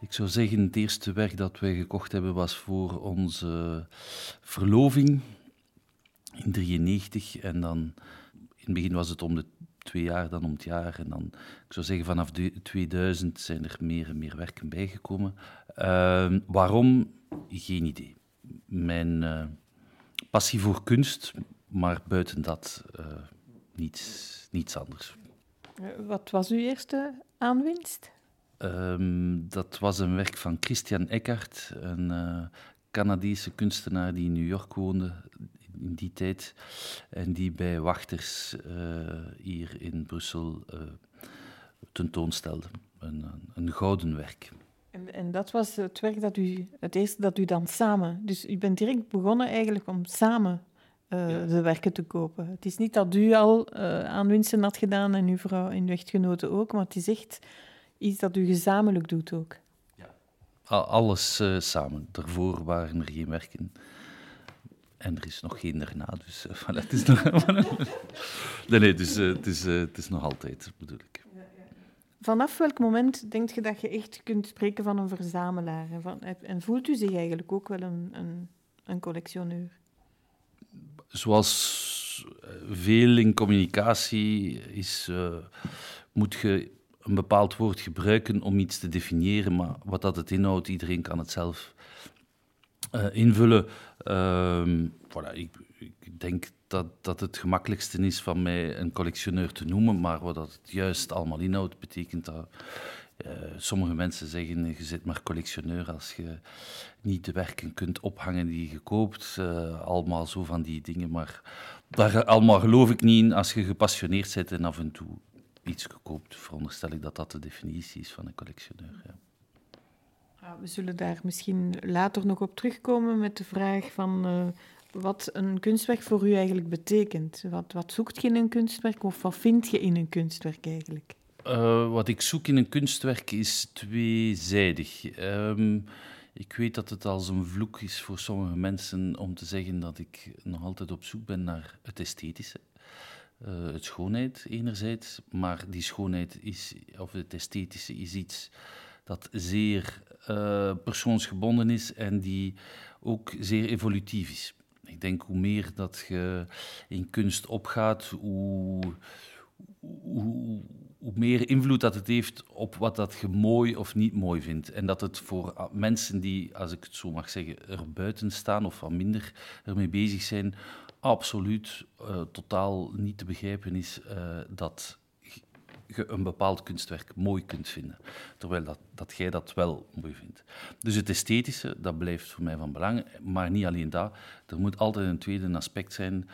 Ik zou zeggen, het eerste werk dat wij gekocht hebben was voor onze verloving in 1993. En dan, in het begin was het om de twee jaar, dan om het jaar. En dan, ik zou zeggen, vanaf 2000 zijn er meer en meer werken bijgekomen. Uh, waarom? Geen idee. Mijn uh, passie voor kunst, maar buiten dat uh, niets, niets anders. Wat was uw eerste aanwinst? Um, dat was een werk van Christian Eckhart, een uh, Canadese kunstenaar die in New York woonde in die tijd en die bij Wachters uh, hier in Brussel uh, tentoonstelde. Een, een, gouden werk. En, en, dat was het werk dat u, het eerste dat u dan samen... Dus u bent direct begonnen eigenlijk om samen ja. de werken te kopen. Het is niet dat u al aanwinsten had gedaan en uw vrouw en uw echtgenote ook, maar het is echt iets dat u gezamenlijk doet ook. Ja. Alles uh, samen. Daarvoor waren er geen werken. En er is nog geen daarna, dus uh, voilà, het is nog... nee, nee, dus, uh, het, is, het is nog altijd, bedoel ik. Vanaf welk moment denk je dat je echt kunt spreken van een verzamelaar? En, van, en voelt u zich eigenlijk ook wel een, een, een collectioneur? Zoals veel in communicatie is, moet je een bepaald woord gebruiken om iets te definiëren, maar wat dat het inhoudt, iedereen kan het zelf uh, invullen. Uh, voilà, ik, denk dat, dat het gemakkelijkste is van mij een collectioneur te noemen, maar wat dat het juist allemaal inhoudt, betekent dat uh, sommige mensen zeggen, je zit maar collectioneur als je niet de werken kunt ophangen die je koopt. Allemaal zo van die dingen, maar daar allemaal geloof ik niet in als je gepassioneerd bent en af en toe iets gekoopt, veronderstel ik dat dat de definitie is van een collectioneur. Ja. Ja, we zullen daar misschien later nog op terugkomen met de vraag van uh, wat een kunstwerk voor u eigenlijk betekent. Wat, wat zoekt je in een kunstwerk of wat vind je in een kunstwerk eigenlijk? Uh, wat ik zoek in een kunstwerk is tweezijdig. Um, ik weet dat het als een vloek is voor sommige mensen om te zeggen dat ik nog altijd op zoek ben naar het esthetische. Uh, het schoonheid enerzijds, maar die schoonheid is, of het esthetische is iets dat zeer uh, persoonsgebonden is en die ook zeer evolutief is. Ik denk hoe meer dat je in kunst opgaat, hoe, hoe, hoe, meer invloed dat het heeft op wat dat je mooi of niet mooi vindt. En dat het voor mensen die, als ik het zo mag zeggen, er buiten staan of wat minder ermee bezig zijn, absoluut uh, totaal niet te begrijpen is uh, dat je een bepaald kunstwerk mooi kunt vinden, terwijl dat, dat jij dat wel mooi vindt. Dus het esthetische, dat blijft voor mij van belang, maar niet alleen dat. Er moet altijd een tweede aspect zijn,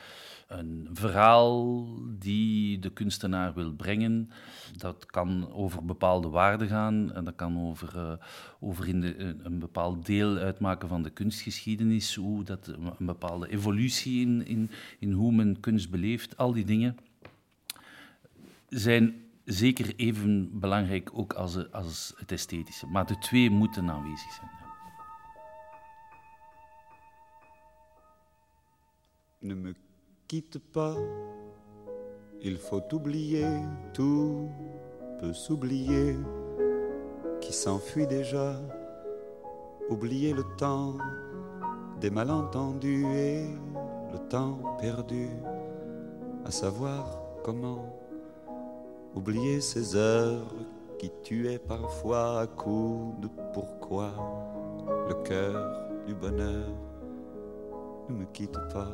een verhaal die de kunstenaar wil brengen. Dat kan over bepaalde waarden gaan, en dat kan over, uh, over in de, een bepaald deel uitmaken van de kunstgeschiedenis, hoe dat, een bepaalde evolutie in, in, in hoe men kunst beleeft, al die dingen zijn zeker even belangrijk ook als, als het esthetische. Maar de twee moeten aanwezig zijn. Ne me quitte pas, il faut oublier, tout peut s'oublier, qui s'enfuit déjà, oublier le temps des malentendus et le temps perdu, à savoir comment Oublier ces heures qui tuaient parfois à coups de pourquoi le cœur du bonheur ne me quitte pas,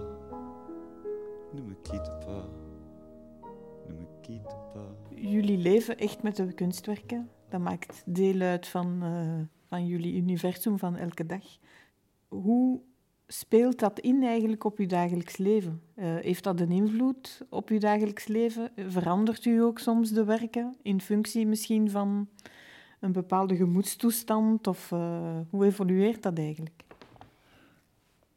ne me quitte pas, ne me quitte pas. Jullie leven echt met de kunstwerken. Dat maakt deel uit van, uh, van jullie universum van elke dag. Hoe speelt dat in eigenlijk op uw dagelijks leven? Uh, heeft dat een invloed op uw dagelijks leven? Verandert u ook soms de werken in functie misschien van een bepaalde gemoedstoestand? Of uh, hoe evolueert dat eigenlijk?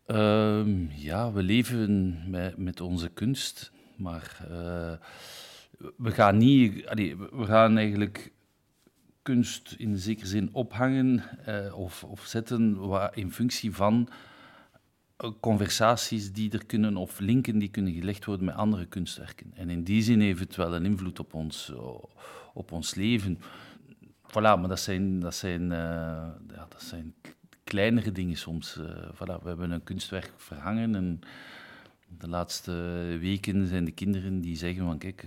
Uh, ja, we leven met, met onze kunst, maar uh, we gaan niet... We gaan eigenlijk kunst in zekere zin ophangen of, of zetten in functie van conversaties die er kunnen, of linken die kunnen gelegd worden met andere kunstwerken. En in die zin heeft het wel een invloed op ons, op ons leven. voilà, maar dat zijn, dat zijn, ja, dat zijn kleinere dingen soms. voilà, we hebben een kunstwerk verhangen en de laatste weken zijn de kinderen die zeggen van kijk,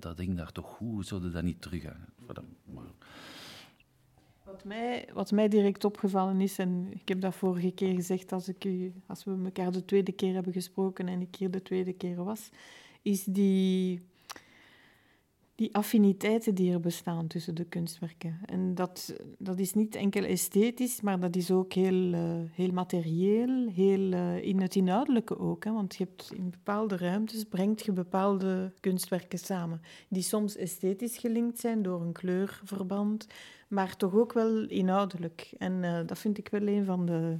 dat ding daar toch goed, zouden dat niet terughangen. Voilà, maar, wat mij, wat mij direct opgevallen is, en ik heb dat vorige keer gezegd als, ik u, als we elkaar de tweede keer hebben gesproken en ik hier de tweede keer was, is die, die affiniteiten die er bestaan tussen de kunstwerken. En dat, dat is niet enkel esthetisch, maar dat is ook heel, uh, heel materieel, heel uh, in het inhoudelijke ook. Hè? Want je hebt in bepaalde ruimtes brengt je bepaalde kunstwerken samen, die soms esthetisch gelinkt zijn door een kleurverband, maar toch ook wel inhoudelijk. En uh, dat vind ik wel een van de,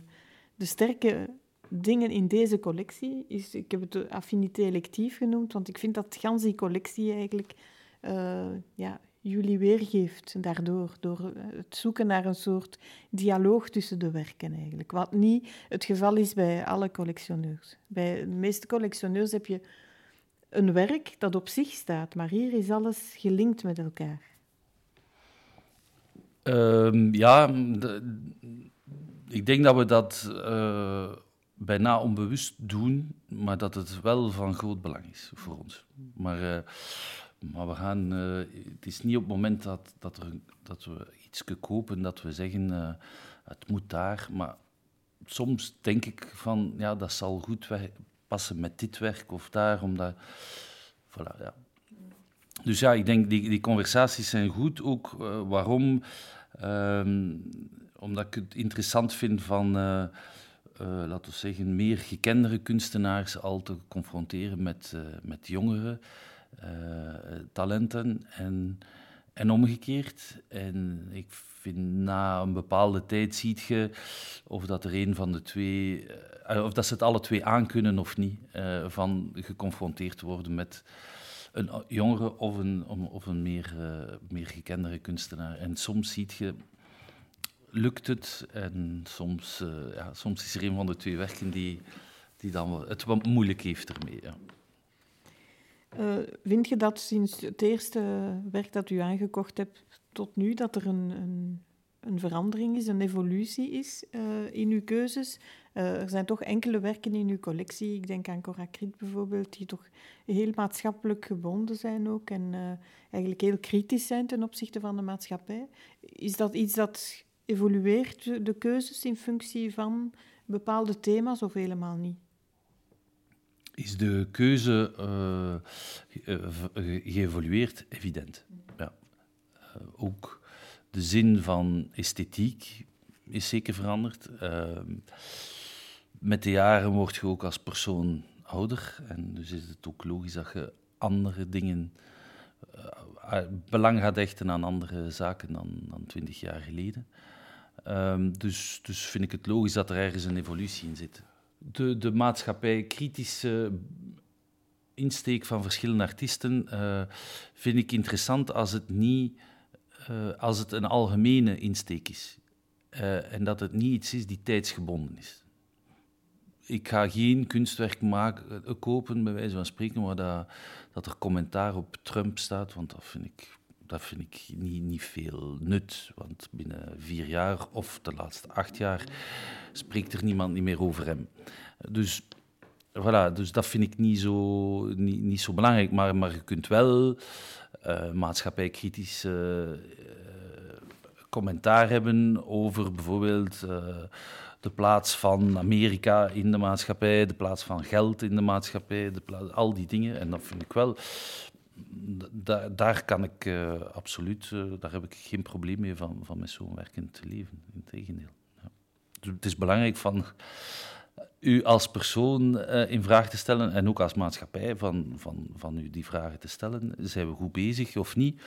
de sterke dingen in deze collectie. Is, ik heb het affinité electief genoemd, want ik vind dat gans die collectie eigenlijk uh, ja, jullie weergeeft daardoor. Door het zoeken naar een soort dialoog tussen de werken eigenlijk. Wat niet het geval is bij alle collectioneurs. Bij de meeste collectioneurs heb je een werk dat op zich staat, maar hier is alles gelinkt met elkaar. Um, ja, ik denk dat we dat uh, bijna onbewust doen, maar dat het wel van groot belang is voor ons. Maar, uh, maar we gaan, uh, het is niet op het moment dat, dat, er, dat we iets kopen dat we zeggen het moet daar, maar soms denk ik van ja, dat zal goed passen met dit werk of daar, omdat. Voilà, ja. Dus ja, ik denk die, die conversaties zijn goed. Ook waarom Um, omdat ik het interessant vind van, uh, uh, laten we zeggen, meer gekendere kunstenaars al te confronteren met, uh, met jongere talenten en, en omgekeerd. En ik vind na een bepaalde tijd ziet je of dat er een van de twee, of dat ze het alle twee aankunnen of niet, van geconfronteerd worden met een jongere of een, of een meer, uh, meer gekendere kunstenaar. En soms ziet je, lukt het en soms, uh, ja, soms is er een van de twee werken die, die dan het wat moeilijk heeft ermee. Ja. Uh, vind je dat sinds het eerste werk dat u aangekocht hebt tot nu, dat er een, een, een verandering is, een evolutie is in uw keuzes? Uh, er zijn toch enkele werken in uw collectie, ik denk aan Corakrit bijvoorbeeld, die toch heel maatschappelijk gebonden zijn ook en uh, eigenlijk heel kritisch zijn ten opzichte van de maatschappij. Is dat iets dat evolueert, de keuzes in functie van bepaalde thema's of helemaal niet? Is de keuze uh, geëvolueerd? Evident. Ja. ook de zin van esthetiek is zeker veranderd. Ehm, met de jaren word je ook als persoon ouder. En dus is het ook logisch dat je andere dingen. Uh, belang gaat hechten aan andere zaken dan, dan 20 jaar geleden. Um, dus, dus vind ik het logisch dat er ergens een evolutie in zit. De, de maatschappij kritische insteek van verschillende artiesten uh, vind ik interessant als het niet uh, als het een algemene insteek is. en dat het niet iets is die tijdsgebonden is ik ga geen kunstwerk maken, eh, kopen, bij wijze van spreken, waar dat, dat er commentaar op Trump staat, want dat vind ik, dat vind ik niet, niet veel nut. Want binnen vier jaar of de laatste acht jaar spreekt er niemand niet meer over hem. Dus, voilà, dus dat vind ik niet zo, niet, niet zo belangrijk. Maar, maar je kunt wel uh, maatschappijkritisch uh, commentaar hebben over bijvoorbeeld de plaats van Amerika in de maatschappij, de plaats van geld in de maatschappij, de plaats, al die dingen. En dat vind ik wel, da, daar kan ik uh, absoluut, uh, daar heb ik geen probleem mee van, van met zo'n werkend leven. Integendeel. Ja. Dus het is belangrijk van u als persoon uh, in vraag te stellen en ook als maatschappij van, van, van u die vragen te stellen. Zijn we goed bezig of niet?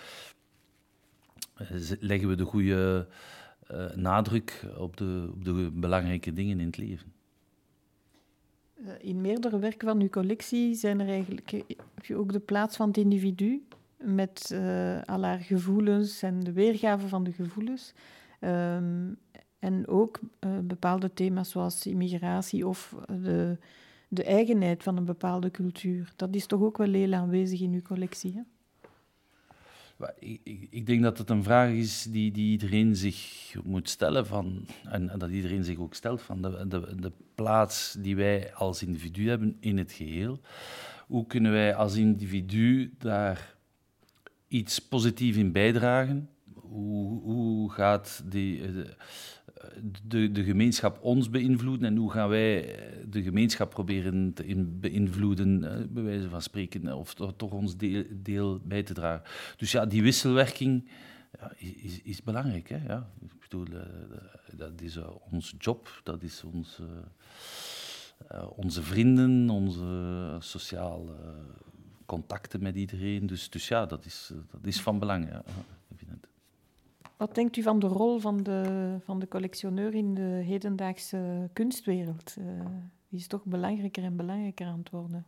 Leggen we de goede uh, nadruk op de, op de belangrijke dingen in het leven. Uh, in meerdere werken van uw collectie zijn er eigenlijk, eh, heb je ook de plaats van het individu met uh, al haar gevoelens en de weergave van de gevoelens. Um, en ook bepaalde thema's zoals immigratie of de, de eigenheid van een bepaalde cultuur. Dat is toch ook wel heel aanwezig in uw collectie, hè? Ik, ik, denk dat het een vraag is die, die iedereen zich moet stellen van, en, dat iedereen zich ook stelt van de, de, de plaats die wij als individu hebben in het geheel. Hoe kunnen wij als individu daar iets positiefs in bijdragen? Hoe, hoe gaat die, eh, de, de gemeenschap ons beïnvloeden en hoe gaan wij de gemeenschap proberen te in, beïnvloeden, eh, bij wijze van spreken, of toch, ons deel, deel, bij te dragen. Dus ja, die wisselwerking ja, is, is, belangrijk. Hè? Ja, ik bedoel, uh, dat is uh, ons job, dat is ons, onze vrienden, onze sociale contacten met iedereen. Dus, dus ja, dat is, dat is van belang. Wat denkt u van de rol van de, van de collectioneur in de hedendaagse kunstwereld? Uh, die is toch belangrijker en belangrijker aan het worden.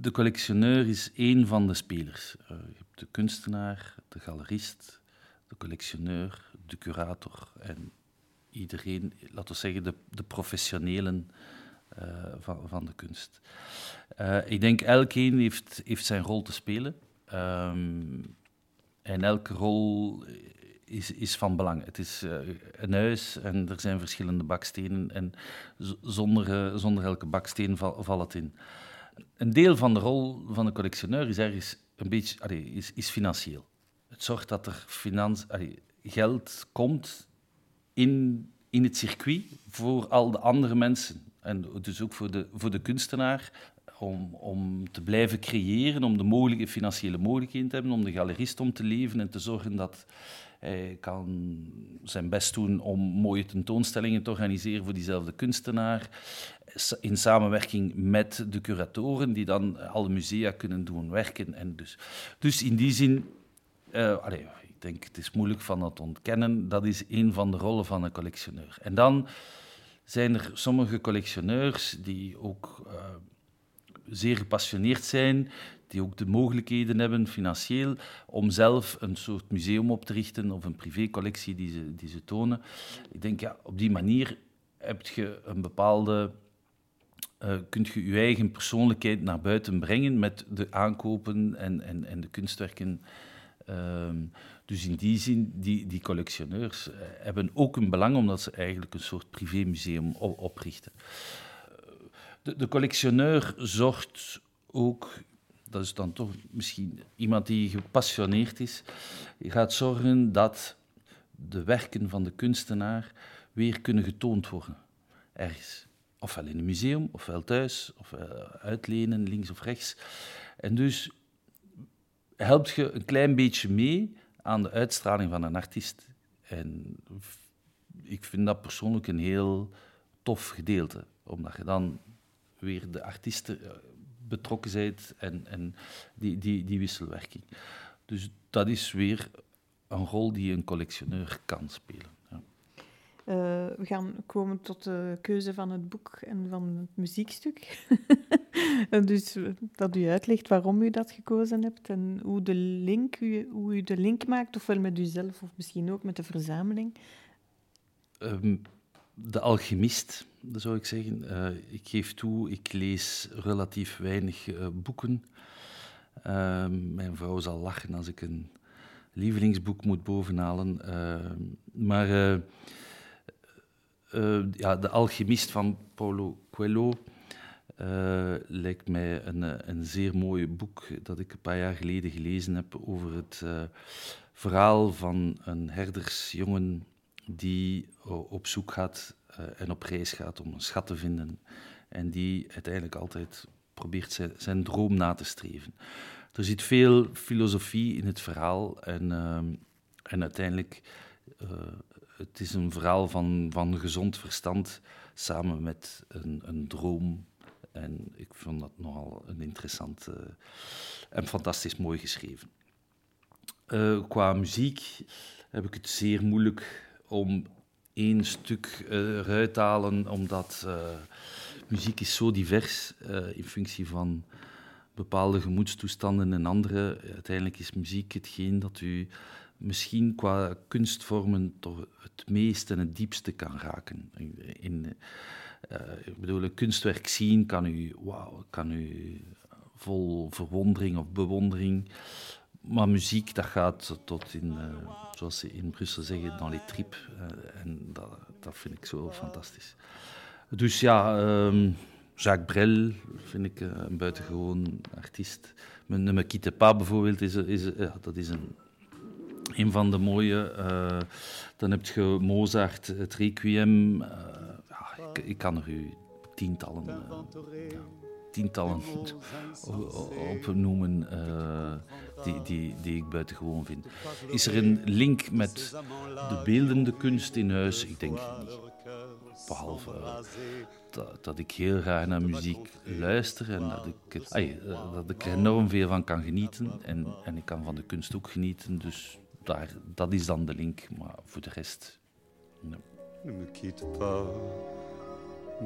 De collectioneur is één van de spelers. Uh, je hebt de kunstenaar, de galerist, de collectioneur, de curator en iedereen, laten we zeggen, de, de professionelen uh, van, van de kunst. ik denk elkeen heeft, heeft zijn rol te spelen. Um, en elke rol is, is van belang. Het is uh, een huis en er zijn verschillende bakstenen en zonder, uh, zonder elke baksteen val, valt het in. Een deel van de rol van de collectioneur is ergens een beetje is, is financieel. Het zorgt dat er finans, geld komt in, in het circuit voor al de andere mensen. En dus ook voor de, voor de kunstenaar om, om te blijven creëren, om de mogelijke financiële mogelijkheden te hebben, om de galerist om te leven en te zorgen dat hij kan zijn best doen om mooie tentoonstellingen te organiseren voor diezelfde kunstenaar, in samenwerking met de curatoren die dan alle musea kunnen doen werken. En dus, dus in die zin, allez, ik denk het is moeilijk van dat ontkennen, dat is een van de rollen van een collectioneur. En dan zijn er sommige collectioneurs die ook... Uh, zeer gepassioneerd zijn, die ook de mogelijkheden hebben financieel om zelf een soort museum op te richten of een privécollectie die ze, die ze tonen. Ik denk, ja, op die manier heb je een bepaalde... Uh, kunt je je eigen persoonlijkheid naar buiten brengen met de aankopen en, en, en de kunstwerken. Uh, dus in die zin, die, die collectioneurs eh, hebben ook een belang omdat ze eigenlijk een soort privémuseum oprichten de, de collectioneur zorgt ook, dat is dan toch misschien iemand die gepassioneerd is, gaat zorgen dat de werken van de kunstenaar weer kunnen getoond worden ergens. Ofwel in een museum, ofwel thuis, of uitlenen, links of rechts. En dus helpt je een klein beetje mee aan de uitstraling van een artiest. En ik vind dat persoonlijk een heel tof gedeelte, omdat je dan weer de artiesten eh, betrokken zijn en, en die, die, die wisselwerking. Dus dat is weer een rol die een collectioneur kan spelen. Ja. Uh, we gaan komen tot de keuze van het boek en van het muziekstuk. dus dat u uitlegt waarom u dat gekozen hebt en hoe, de link, hoe u de link maakt, ofwel met uzelf of misschien ook met de verzameling. Um, de alchemist, zou ik zeggen. Uh, ik geef toe, ik lees relatief weinig uh, boeken. Uh, mijn vrouw zal lachen als ik een lievelingsboek moet bovenhalen. Ehm, maar eh, ja, De Alchemist van Paulo Coelho lijkt mij een, een zeer mooi boek dat ik een paar jaar geleden gelezen heb over het verhaal van een herdersjongen die op zoek gaat uh, en op reis gaat om een schat te vinden. En die uiteindelijk altijd probeert zijn, zijn droom na te streven. Er zit veel filosofie in het verhaal en, uh, en uiteindelijk uh, het is een verhaal van, van gezond verstand samen met een, een droom. En ik vond dat nogal een interessant en fantastisch mooi geschreven. qua muziek heb ik het zeer moeilijk om één stuk uh, eruit halen, omdat uh, muziek is zo divers uh, in functie van bepaalde gemoedstoestanden en andere. Uiteindelijk is muziek hetgeen dat u misschien qua kunstvormen toch het meest en het diepste kan raken. In, ik bedoel, een kunstwerk zien kan u, wow, kan u vol verwondering of bewondering maar muziek, dat gaat tot in, zoals ze in Brussel zeggen, dans les tripes. en dat, dat vind ik zo fantastisch. Dus ja, um, Jacques Brel vind ik een buitengewoon artiest. Ne me quitte pas bijvoorbeeld, is, is, ja, dat is een, een van de mooie. Dan heb je Mozart, het Requiem. Ja, ik, kan er u tientallen, tientallen opnoemen die, die, die ik buitengewoon vind. Is er een link met de beeldende kunst in huis? Ik denk niet. Behalve dat, dat, ik heel graag naar muziek luister en dat ik, ay, dat ik er enorm veel van kan genieten. En, en ik kan van de kunst ook genieten, dus daar, dat is dan de link. Maar voor de rest... Nee. Ne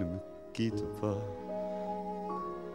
me quitte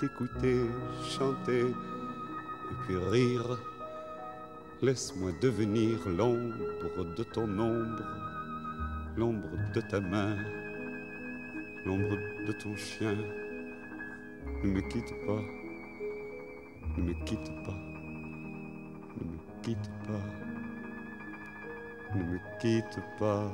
t'écouter chanter et puis rire. Laisse-moi devenir l'ombre de ton ombre, l'ombre de ta main, l'ombre de ton chien. Ne me quitte pas, ne me quitte pas, ne me quitte pas, ne me quitte pas.